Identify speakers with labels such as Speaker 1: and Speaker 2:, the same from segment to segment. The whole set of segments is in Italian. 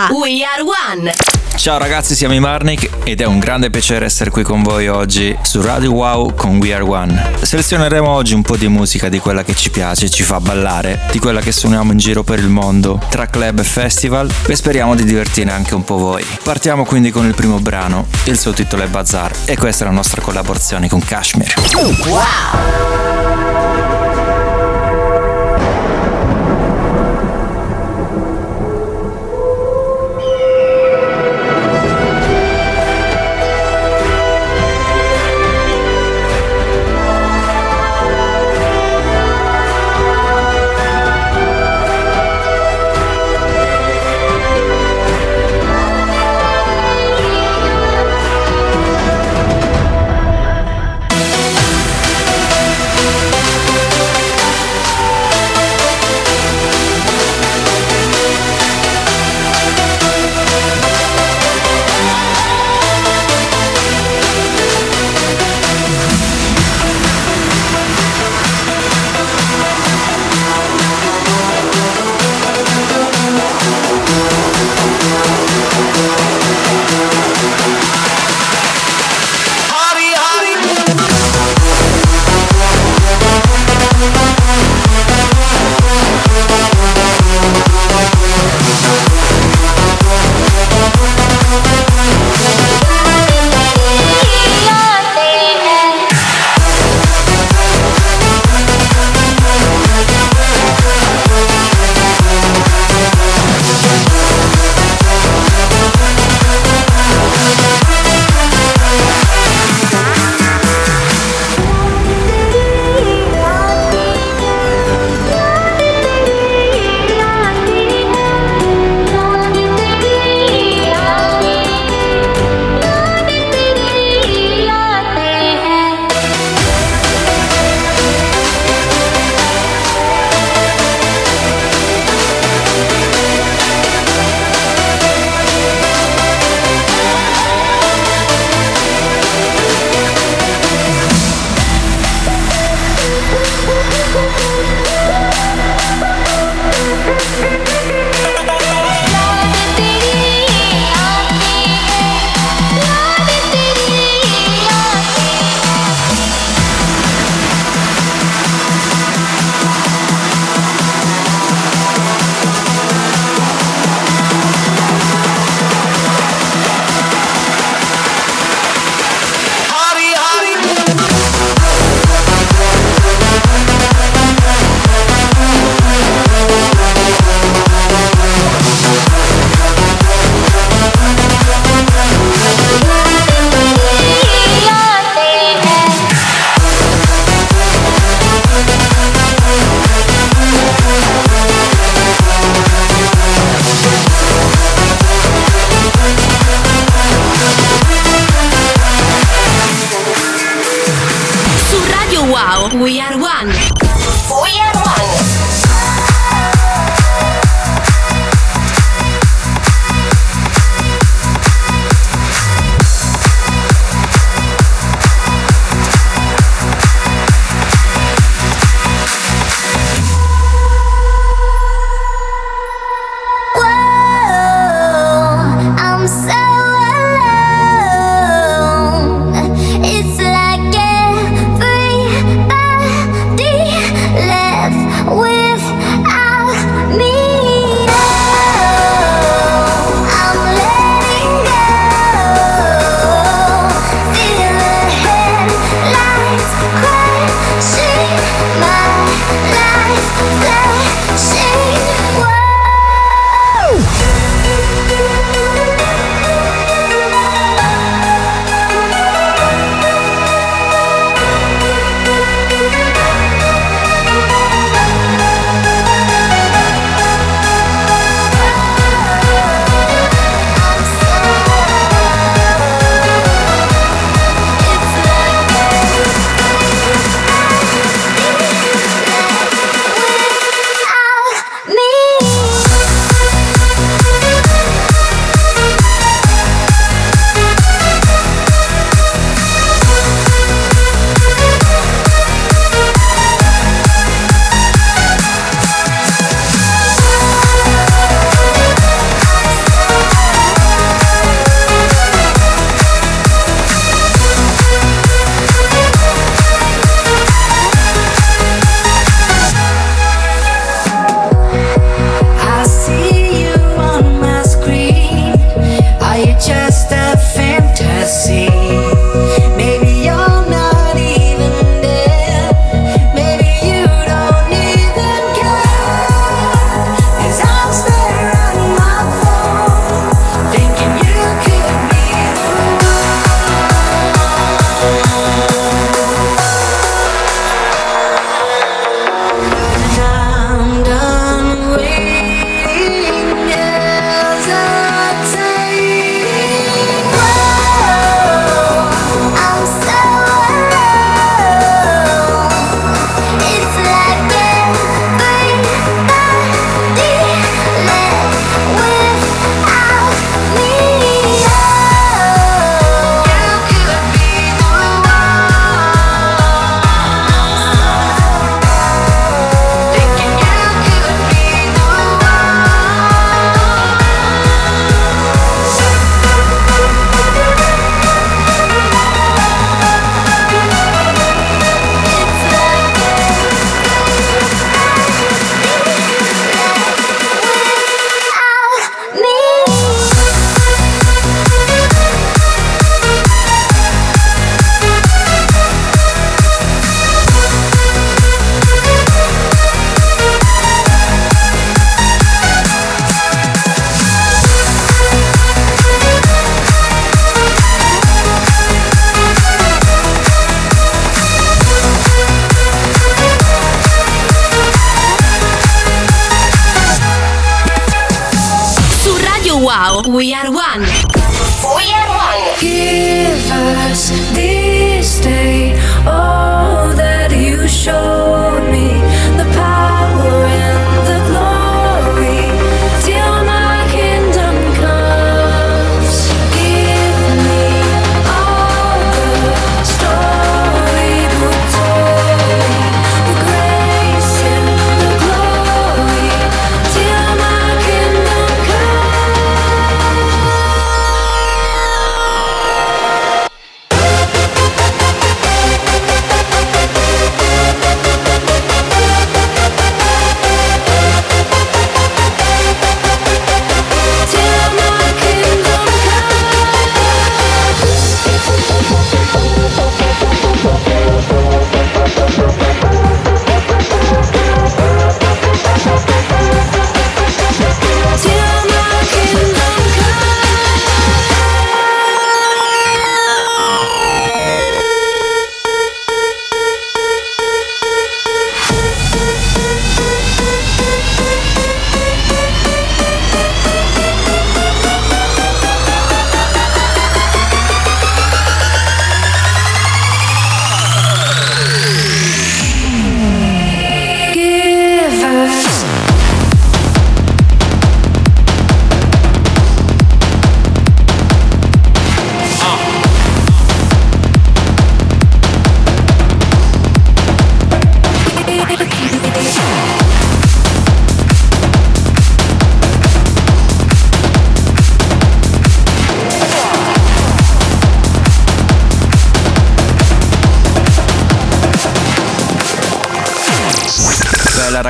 Speaker 1: a We Are One.
Speaker 2: Ciao ragazzi, siamo i Marnik ed è un grande piacere essere qui con voi oggi su Radio Wow con We Are One. Selezioneremo oggi un po' di musica di quella che ci piace, ci fa ballare, di quella che suoniamo in giro per il mondo, tra club e festival e speriamo di divertire anche un po' voi. Partiamo quindi con il primo brano, il suo titolo è Bazaar e questa è la nostra collaborazione con Kashmir.
Speaker 1: Wow!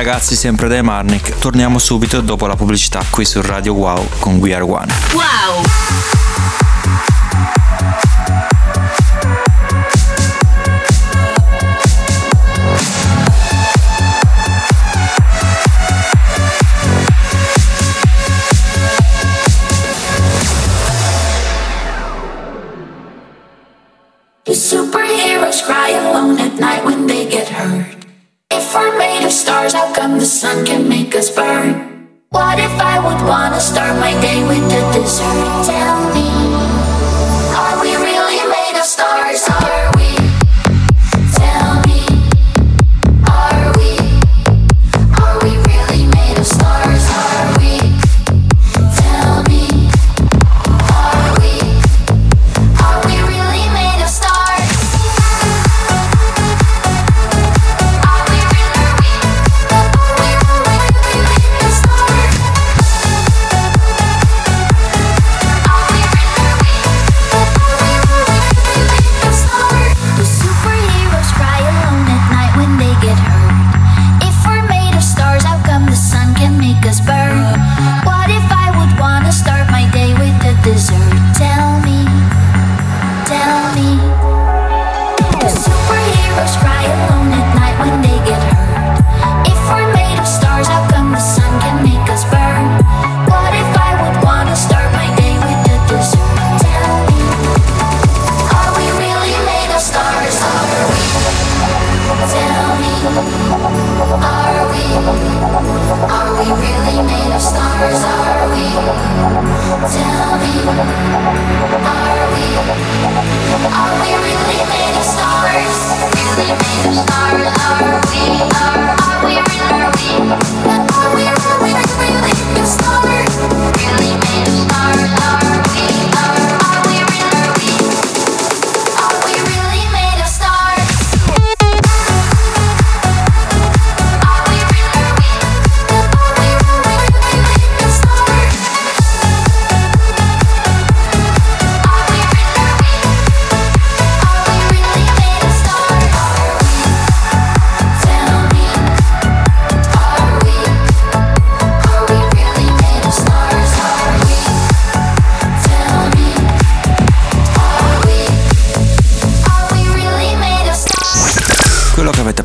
Speaker 2: ragazzi sempre dai Marnik, torniamo subito dopo la pubblicità qui su Radio Wow con We Are One.
Speaker 1: Wow!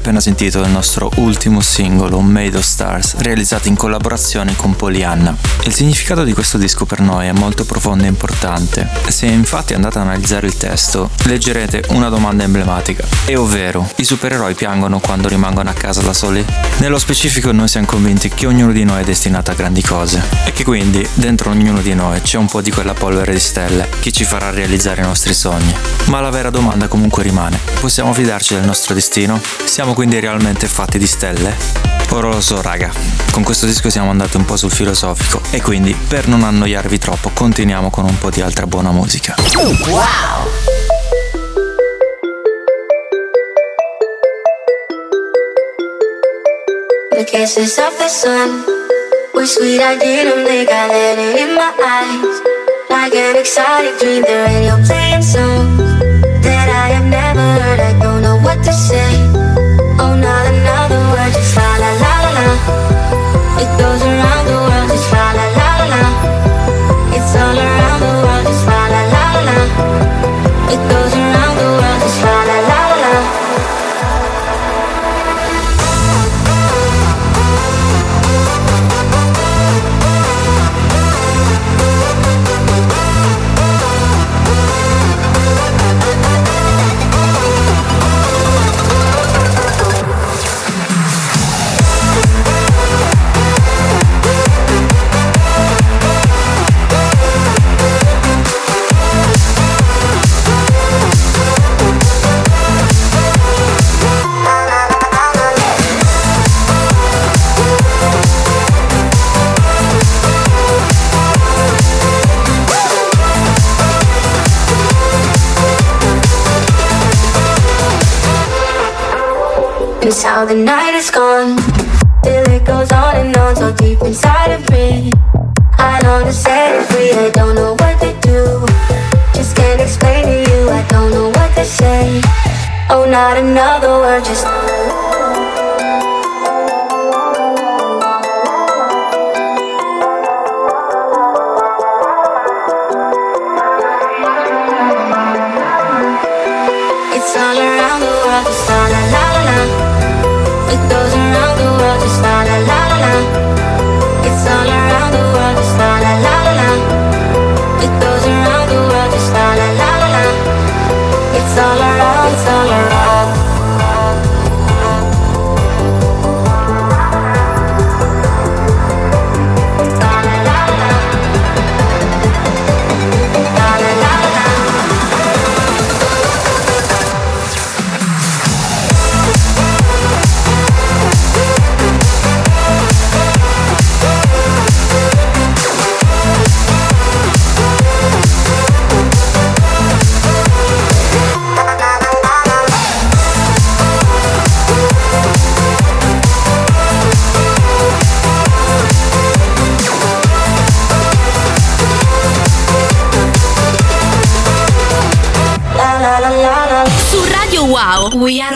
Speaker 2: Appena sentito il nostro ultimo singolo, Made of Stars, realizzato in collaborazione con Polianna. Il significato di questo disco per noi è molto profondo e importante. Se infatti andate ad analizzare il testo, leggerete una domanda emblematica, e ovvero, i supereroi piangono quando rimangono a casa da soli? Nello specifico noi siamo convinti che ognuno di noi è destinato a grandi cose e che quindi dentro ognuno di noi c'è un po' di quella polvere di stelle che ci farà realizzare i nostri sogni. Ma la vera domanda comunque rimane, possiamo fidarci del nostro destino? Siamo quindi realmente fatti di stelle? Ora lo so raga, con questo disco siamo andati un po' sul filosofico e quindi per non annoiarvi troppo continuiamo con un po' di altra buona musica.
Speaker 3: The kisses of the sun were sweet. I didn't think I let it in my eyes. Like an exotic dream, the radio playing songs that I have never heard. I don't know what to say. It goes How the night is gone. Till it goes on and on, so deep inside of me. All around, all around.
Speaker 1: We Are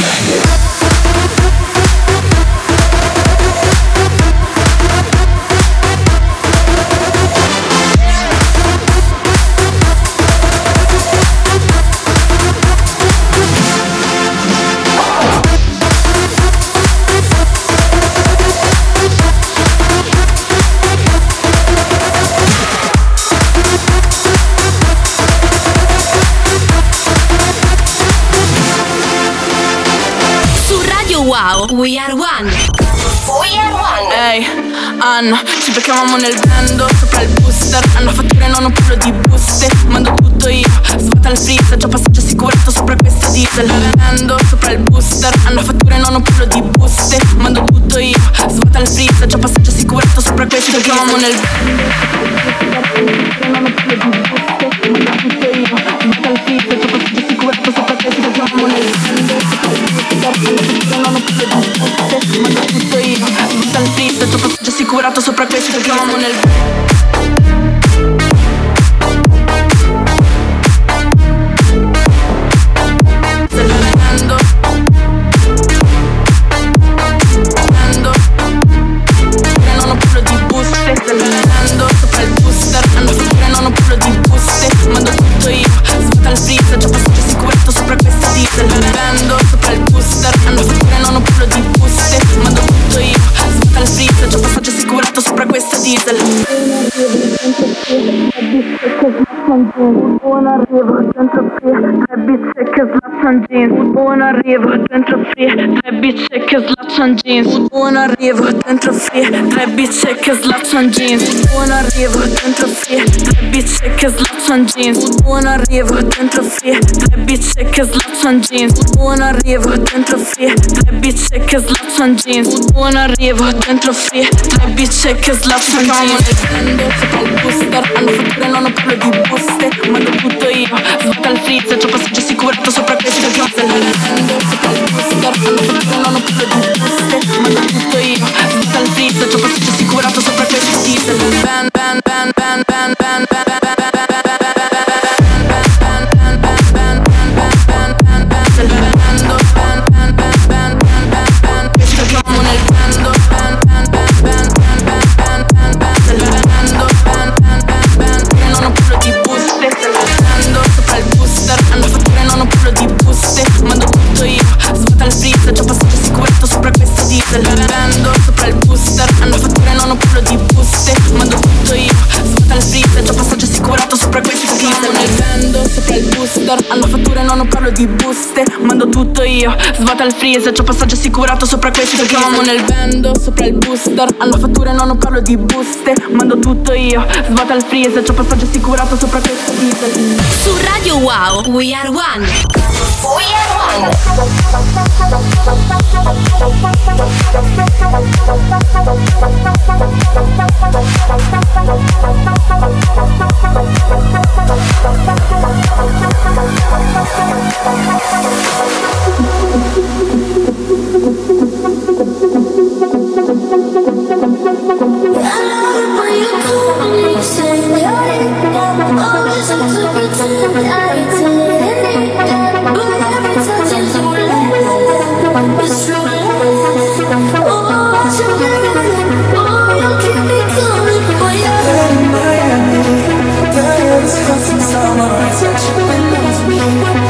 Speaker 4: Yeah. Anna, ci beccavamo nel vendo Sopra il booster, hanno fatture non un puro di buste Mando tutto io, svuota il freezer Già passaggio assicurato sopra questa diesel. Vendo sopra il booster, hanno fatture non un puro di buste Mando tutto io, svuota il freezer Già passaggio assicurato sopra questa diesel. nel buste Mando tutto io, svuota il freezer Già passaggio assicurato sopra questa Beccavamo Già assicurato sopra questa Beccavamo nel Buon arrivo, dentro free, tre bizze che slaccian jeans Buon arrivo, dentro free, tre bizze che slaccian jeans. Buon arrivo, dentro free, tre bizze che slaccian jeans. Buon arrivo, dentro free, tre bizze che slaccian jeans. Buon arrivo, dentro free, tre bizze che slaccian jeans. Buon arrivo, dentro free, tre bizze che slaccian jeans. Buon arrivo, dentro free, tre bizze che slaccian jeans. Vendo sopra il booster, hanno fatture non ho parlo di buste Mando tutto io, svuota il freezer, c'ho passaggio assicurato sopra questa diesel Vendo sopra il booster, hanno fatture non ho parlo di buste Mando tutto io, svuota il freezer, c'ho passaggio assicurato sopra questa diesel Van, van, van, van, van, van, van, booster Hanno fatture non ho parlo di buste. Mando tutto io Svuota il freezer C'ho passaggio assicurato sopra questa diesel nel vendo sopra il booster. Hanno fatture non ho parlo di buste. Mando tutto io Svuota il freezer C'ho passaggio assicurato sopra questa diesel
Speaker 1: Su Radio Wow, We Are One. We Are One.
Speaker 3: When you call me, you say you're it. Always have to pretend I didn't
Speaker 5: Let's go some summer. Touch your windows,
Speaker 2: we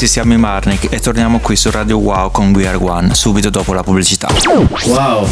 Speaker 2: ragazzi, siamo i Marnik e torniamo qui su Radio Wow con We Are One subito dopo la pubblicità.
Speaker 5: Wow.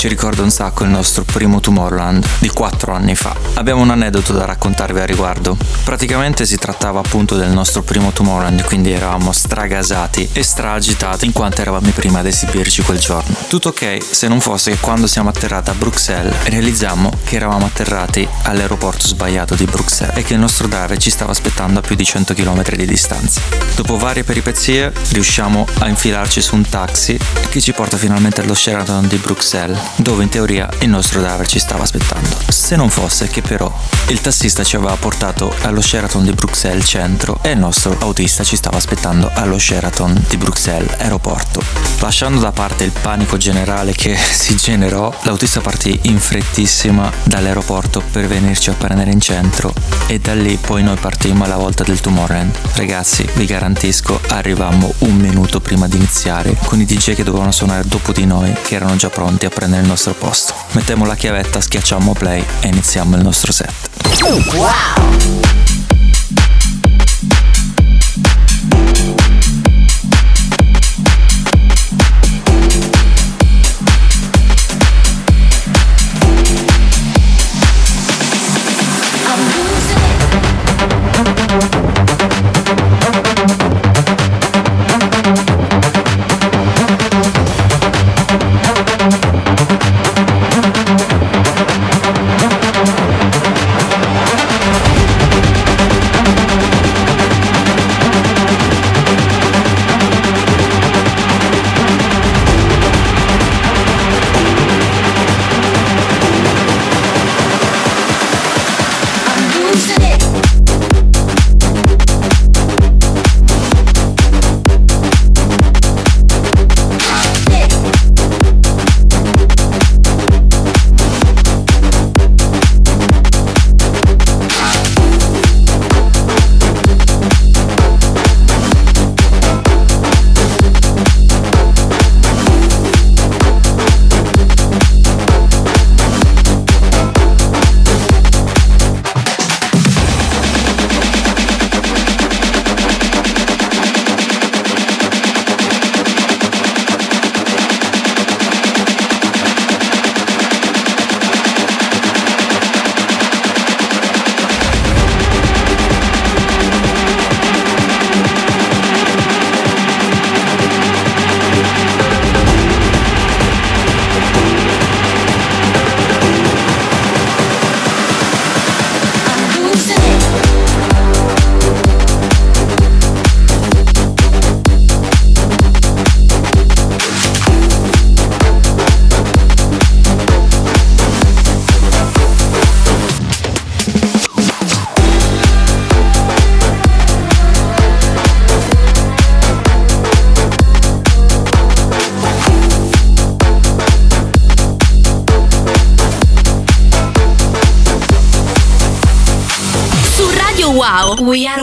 Speaker 2: Ci ricorda un sacco il nostro primo Tomorrowland di 4 anni fa. Abbiamo un aneddoto da raccontarvi a riguardo. Praticamente si trattava appunto del nostro primo Tomorrowland, quindi eravamo stragasati e straagitati in quanto eravamo i primi ad esibirci quel giorno. Tutto ok se non fosse che quando siamo atterrati a Bruxelles realizziamo che eravamo atterrati all'aeroporto sbagliato di Bruxelles e che il nostro driver ci stava aspettando a più di 100 km di distanza. Dopo varie peripezie riusciamo a infilarci su un taxi che ci porta finalmente allo Sheraton di Bruxelles, dove in teoria il nostro driver ci stava aspettando. Se non fosse che però il tassista ci aveva portato allo Sheraton di Bruxelles centro e il nostro autista ci stava aspettando allo Sheraton di Bruxelles aeroporto. Lasciando da parte il panico generale che si generò, l'autista partì in frettissima dall'aeroporto per venirci a prendere in centro e da lì poi noi partimmo alla volta del Tomorrowland. Ragazzi, vi garantisco, arrivammo un minuto prima di iniziare con i DJ che dovevano suonare dopo di noi che erano già pronti a prendere il nostro posto. Mettiamo la chiavetta, schiacciamo play e iniziamo il nostro set.
Speaker 6: You've
Speaker 1: Wow, we are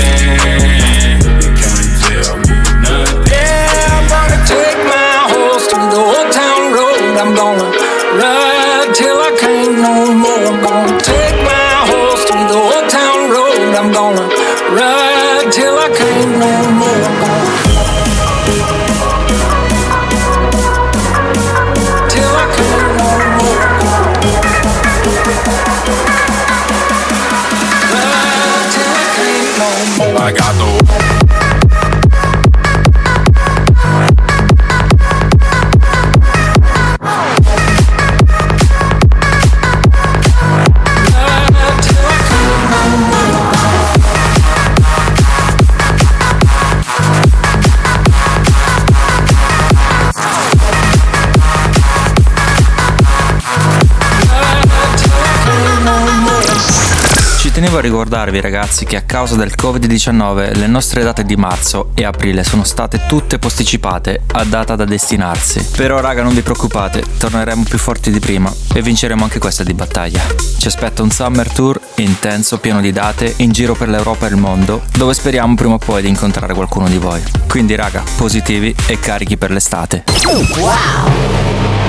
Speaker 7: Ride till I can't no more. I'm gonna take my horse to the old town road. I'm gonna ride till I can't no more. Till I can't no more. Ride till I can't no more.
Speaker 8: I got the
Speaker 2: ricordarvi ragazzi che a causa del Covid-19 le nostre date di marzo e aprile sono state tutte posticipate a data da destinarsi. Però raga non vi preoccupate, torneremo più forti di prima e vinceremo anche questa di battaglia. Ci aspetta un summer tour intenso, pieno di date, in giro per l'Europa e il mondo, dove speriamo prima o poi di incontrare qualcuno di voi. Quindi raga, positivi e carichi per l'estate.
Speaker 3: No,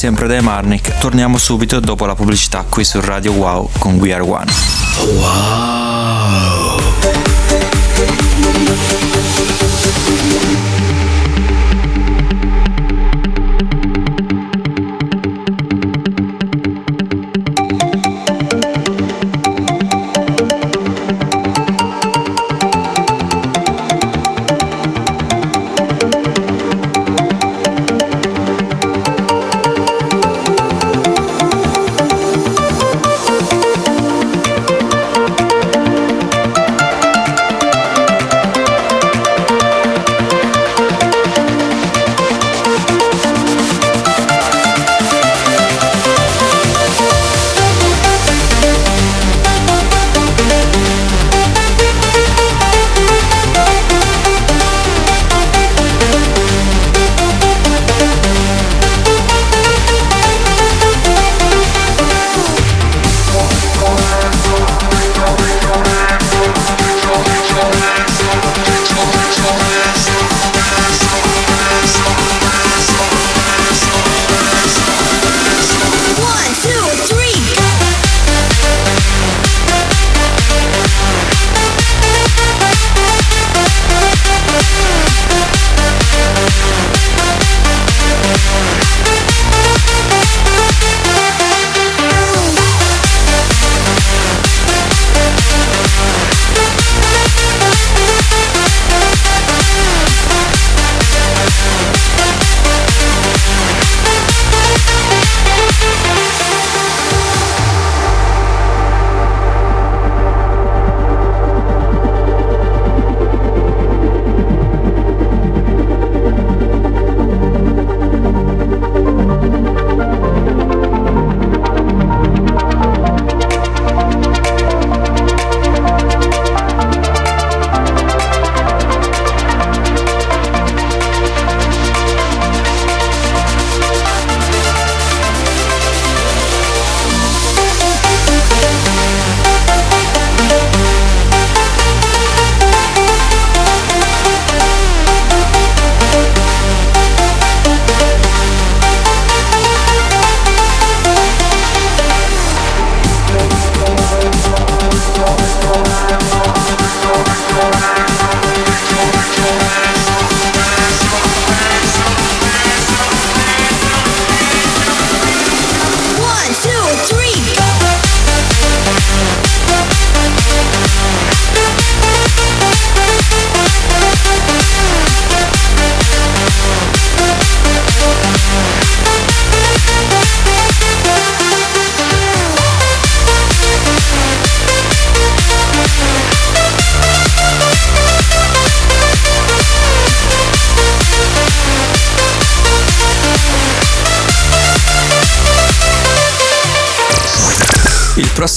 Speaker 2: sempre dai Marnik. Torniamo subito dopo la pubblicità qui su Radio Wow con We Are One. Wow.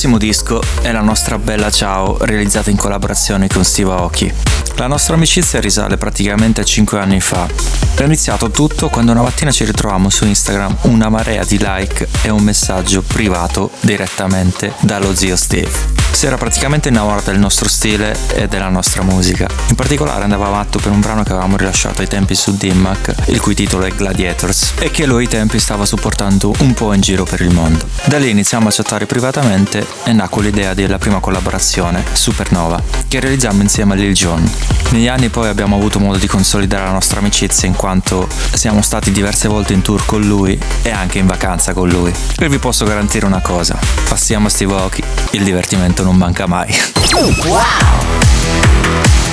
Speaker 2: Prossimo disco è la nostra bella Ciao, realizzata in collaborazione con Steve Aoki. La nostra amicizia risale praticamente a 5 anni fa. È iniziato tutto quando una mattina ci ritrovammo su Instagram una marea di like e un messaggio privato direttamente dallo zio Steve si era praticamente innamorato del nostro stile e della nostra musica. In particolare andava matto per un brano che avevamo rilasciato ai tempi su Dimmac, il cui titolo è Gladiators, e che lui ai tempi stava supportando un po' in giro per il mondo. Da lì iniziamo a chattare privatamente e nacque l'idea della prima collaborazione, Supernova, che realizziamo insieme a Lil Jon. Negli anni poi abbiamo avuto modo di consolidare la nostra amicizia in quanto siamo stati diverse volte in tour con lui e anche in vacanza con lui. E vi posso garantire una cosa, passiamo a Steve Aoki, il divertimento non manca mai. Wow!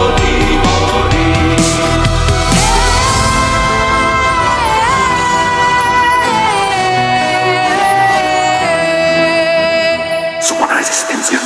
Speaker 1: existencia.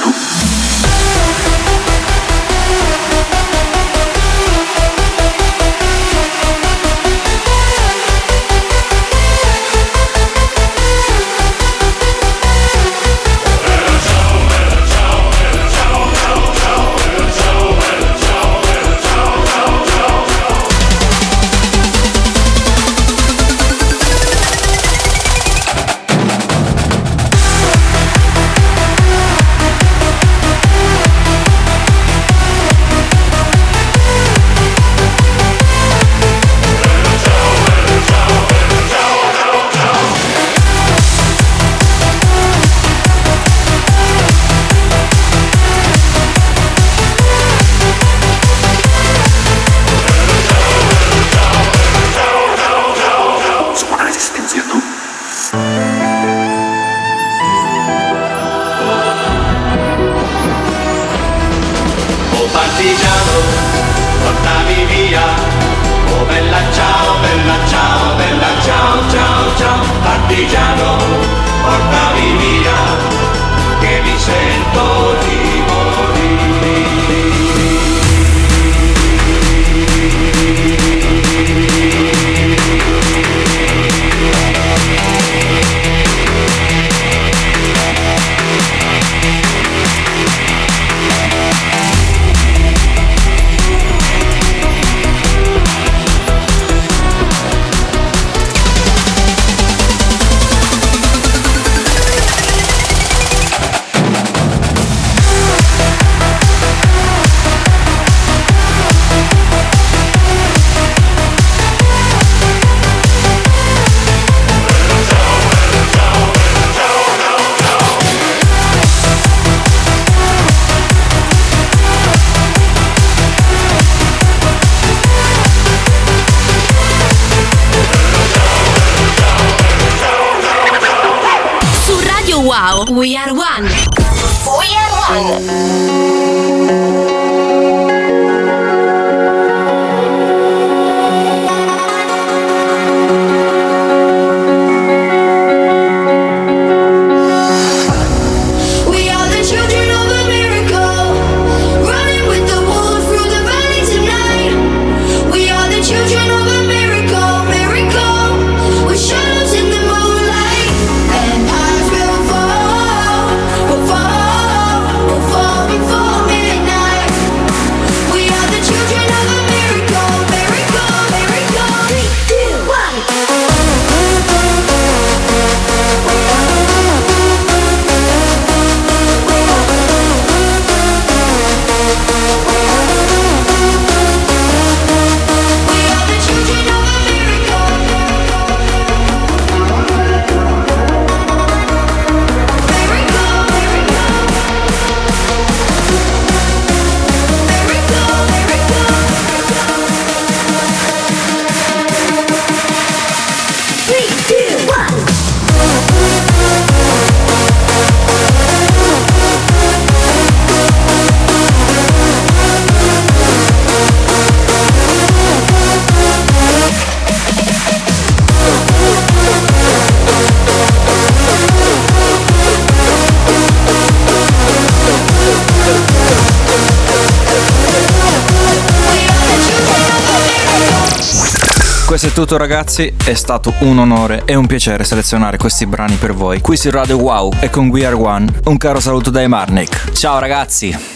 Speaker 1: tutto ragazzi, è stato un onore e un piacere selezionare questi brani per voi qui su Radio Wow e con We Are One. Un caro saluto dai Marnik. Ciao ragazzi!